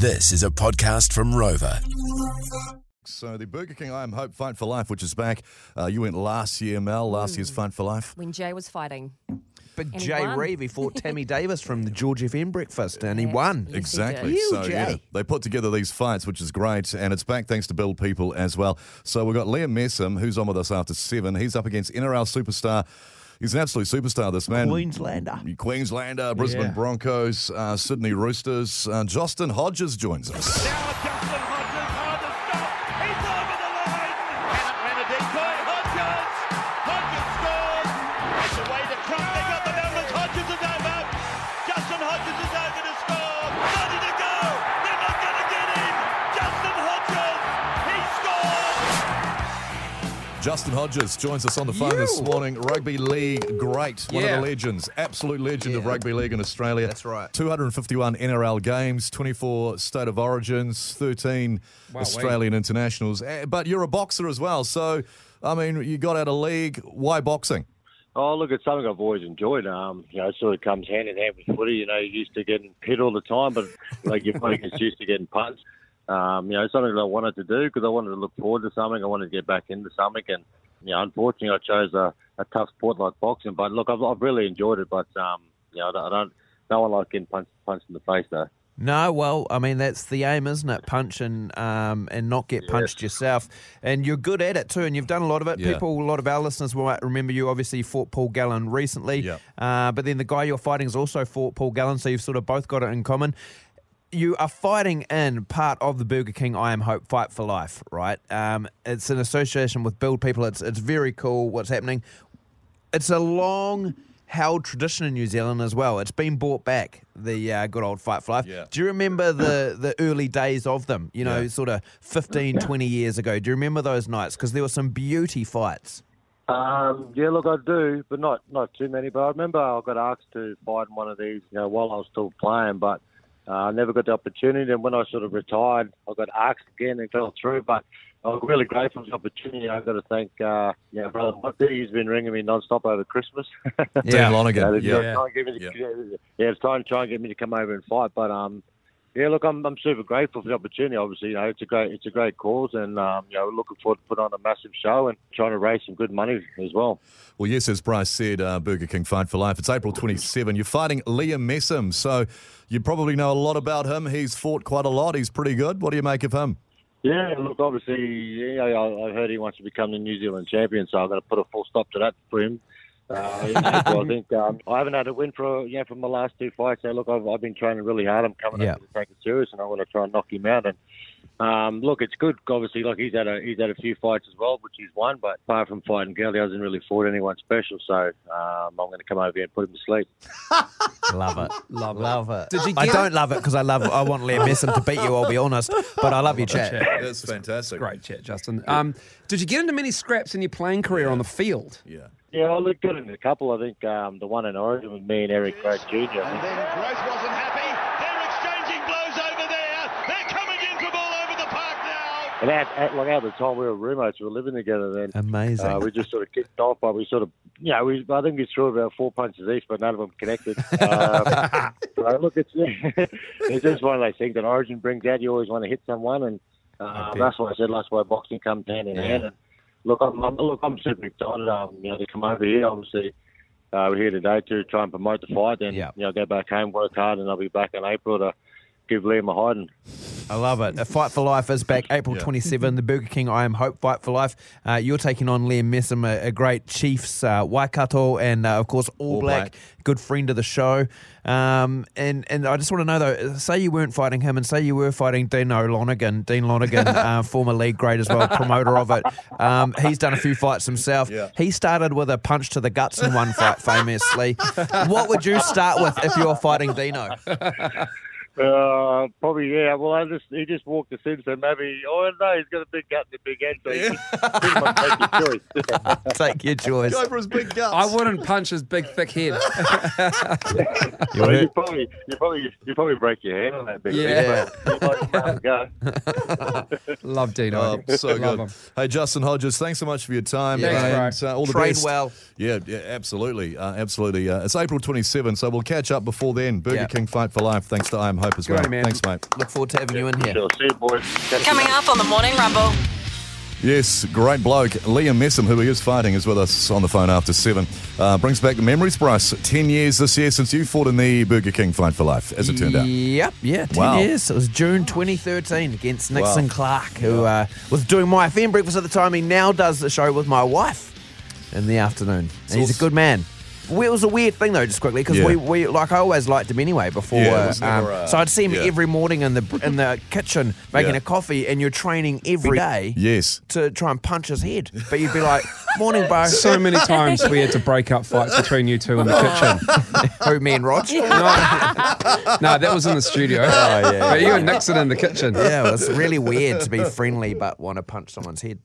This is a podcast from Rover. So the Burger King I Am Hope Fight for Life, which is back. Uh, you went last year, Mel, last year's Fight for Life. when Jay was fighting. But And he Jay won. Reeve, he fought Tammy Davis from the George FM breakfast and he won. Yes, Exactly. did. So Huge, yeah, eh? they put together these fights, which is great, and it's back thanks to Build People as well. So we've got Liam Messam, who's on with us after seven. He's up against NRL superstar. He's an absolute superstar, this man. Queenslander. Queenslander, Brisbane Yeah. Broncos, uh, Sydney Roosters. Uh, Justin Hodges joins us. Justin Hodges joins us on the phone this morning. Rugby League great, one Yeah. of the legends, absolute legend of rugby league in Australia. That's right. 251 NRL games, 24 state of origins, 13 Wow, Australian internationals. Eh, But you're a boxer as well, so I mean, you got out of league. Why boxing? Oh, look, it's something I've always enjoyed. Um, you know, it sort of comes hand in hand with footy. You know, you're used to getting hit all the time, but like your body gets used to getting punched. Um, you know, it's something that I wanted to do because I wanted to look forward to something. I wanted to get back into something, and you know, unfortunately, I chose a, a tough sport like boxing. But look, I've, I've really enjoyed it. But um, you know, I don't, I don't, no one like getting punched, punched in the face though. No, well, I mean that's the aim, isn't it? Punch and um, and not get punched yourself, and you're good at it too, and you've done a lot of it. Yeah. People, a lot of our listeners might remember you. Obviously, you fought Paul Gallen recently, Yeah. uh, but then the guy you're fighting has also fought Paul Gallen, so you've sort of both got it in common. You are fighting in part of the Burger King I Am Hope Fight for Life, right? Um, it's an association with Build People. It's it's very cool what's happening. It's a long held tradition in New Zealand as well. It's been brought back, the uh, good old Fight for Life. Yeah. Do you remember the, the early days of them? You know, Yeah. sort of 15, 20 years ago. Do you remember those nights? Because there were some beauty fights. Um, yeah, look, I do, but not not too many. But I remember I got asked to fight in one of these, you know, while I was still playing, but uh, I never got the opportunity. And when I sort of retired, I got asked again and fell through. But I was really grateful for the opportunity. I've got to thank, uh, know, brother Monty. He's been ringing me non-stop over Christmas. Yeah, Yeah. they're to get me to, Yeah. yeah. yeah, it's trying to try and get me to come over and fight. But um, yeah, look, I'm I'm super grateful for the opportunity. Obviously, you know, it's a great it's a great cause, and um, you know, looking forward to put on a massive show and trying to raise some good money as well. Well, yes, as Bryce said, uh, Burger King Fight for Life. It's April 27. You're fighting Liam Messam, so you probably know a lot about him. He's fought quite a lot. He's pretty good. What do you make of him? Yeah, look, obviously, you know, I, I heard he wants to become the New Zealand champion, so I'm going to put a full stop to that for him. Uh, in April, I think um, I haven't had a win for you know from my last two fights. So look, I've, I've been training really hard. I'm coming Yeah. up to take it serious, and I want to try and knock him out. And um, look, it's good. Obviously, like he's had a he's had a few fights as well, which he's won. But apart from fighting Gale, he hasn't really fought anyone special. So um, I'm going to come over here and put him to sleep. Love it. Love. Love it. Did you I don't love it because I love I want Liam Messam to beat you, I'll be honest. But I love your chat. That's fantastic. Great chat, Justin. Um, did you get into many scraps in your playing career on the field? Yeah. Yeah, I looked good in a couple. I think um, the one in Origin with me and Eric Grothe Jr. I think And then Gross wasn't happy. They're exchanging blows over there. They're coming in from all over the park now. And at, at, like at the time we were roommates, we were living together then. Amazing. Uh, we just sort of kicked off, but we sort of, you know, we, I think we threw about four punches each, but none of them connected. Um, so look, it's it's just one of those things that Origin brings out. You always want to hit someone, and uh, that's why I said that's why boxing comes hand in hand. And look, I'm, I'm look, I'm super excited. Um, you know, to come over here. Obviously, uh, we're here today to try and promote the fight. Then Yeah. you know, go back home, work hard, and I'll be back in April to give Liam a hiding. I love it. A Fight for Life is back April 27. The Burger King I Am Hope Fight for Life. Uh, you're taking on Liam Messam, a, a great Chiefs uh, Waikato, and uh, of course All, All Black, Black. good friend of the show. Um, and and I just want to know though, say you weren't fighting him, and say you were fighting Dino Lonergan, Dean Lonergan, uh, former league great as well, promoter of it. Um, he's done a few fights himself. Yeah. He started with a punch to the guts in one fight, famously. what would you start with if you're fighting Dino? Uh, probably yeah. Well, I just he just walked us in, so maybe. Oh no, he's got a big gut and a big head, so he can pretty much make your choice. Take your choice. Go for his big guts. I wouldn't punch his big, thick head. Well, you probably you probably you probably break your hand on that big Yeah. thing. But you might have a go. Love Dino. Oh, so Love good. him. Hey, Justin Hodges, thanks so much for your time. Thanks, and uh, all the Train best. well. Yeah, yeah absolutely. Uh, absolutely. Uh, it's April 27, so we'll catch up before then. Burger Yeah. King Fight for Life, thanks to I Am Hope as Good well. on man. Thanks, mate. Look forward to having you in here. Sure, see you, boys. Catch Coming later. up on the Morning Rumble. Yes, great bloke. Liam Messam, who he is fighting, is with us on the phone after seven. Uh, brings back the memories, Bryce. Ten years this year since you fought in the Burger King fight for life, as it turned out. Yep, yeah, 10 Wow. years. It was June 2013 against Nixon Wow. Clark, who uh, was doing my FM breakfast at the time. He now does the show with my wife in the afternoon. And he's a good man. We- It was a weird thing though, just quickly, because Yeah. we, we like I always liked him anyway before. Yeah, it was um, never, uh, so I'd see him yeah. every morning in the in the kitchen making Yeah. a coffee, and you're training every day Yes. to try and punch his head. But you'd be like, "Morning, bro." So many times we had to break up fights between you two in the kitchen. Who, me and Rog? No, no, that was in the studio. Oh, yeah. But you and Nixon in the kitchen. Yeah, it was really weird to be friendly but want to punch someone's head.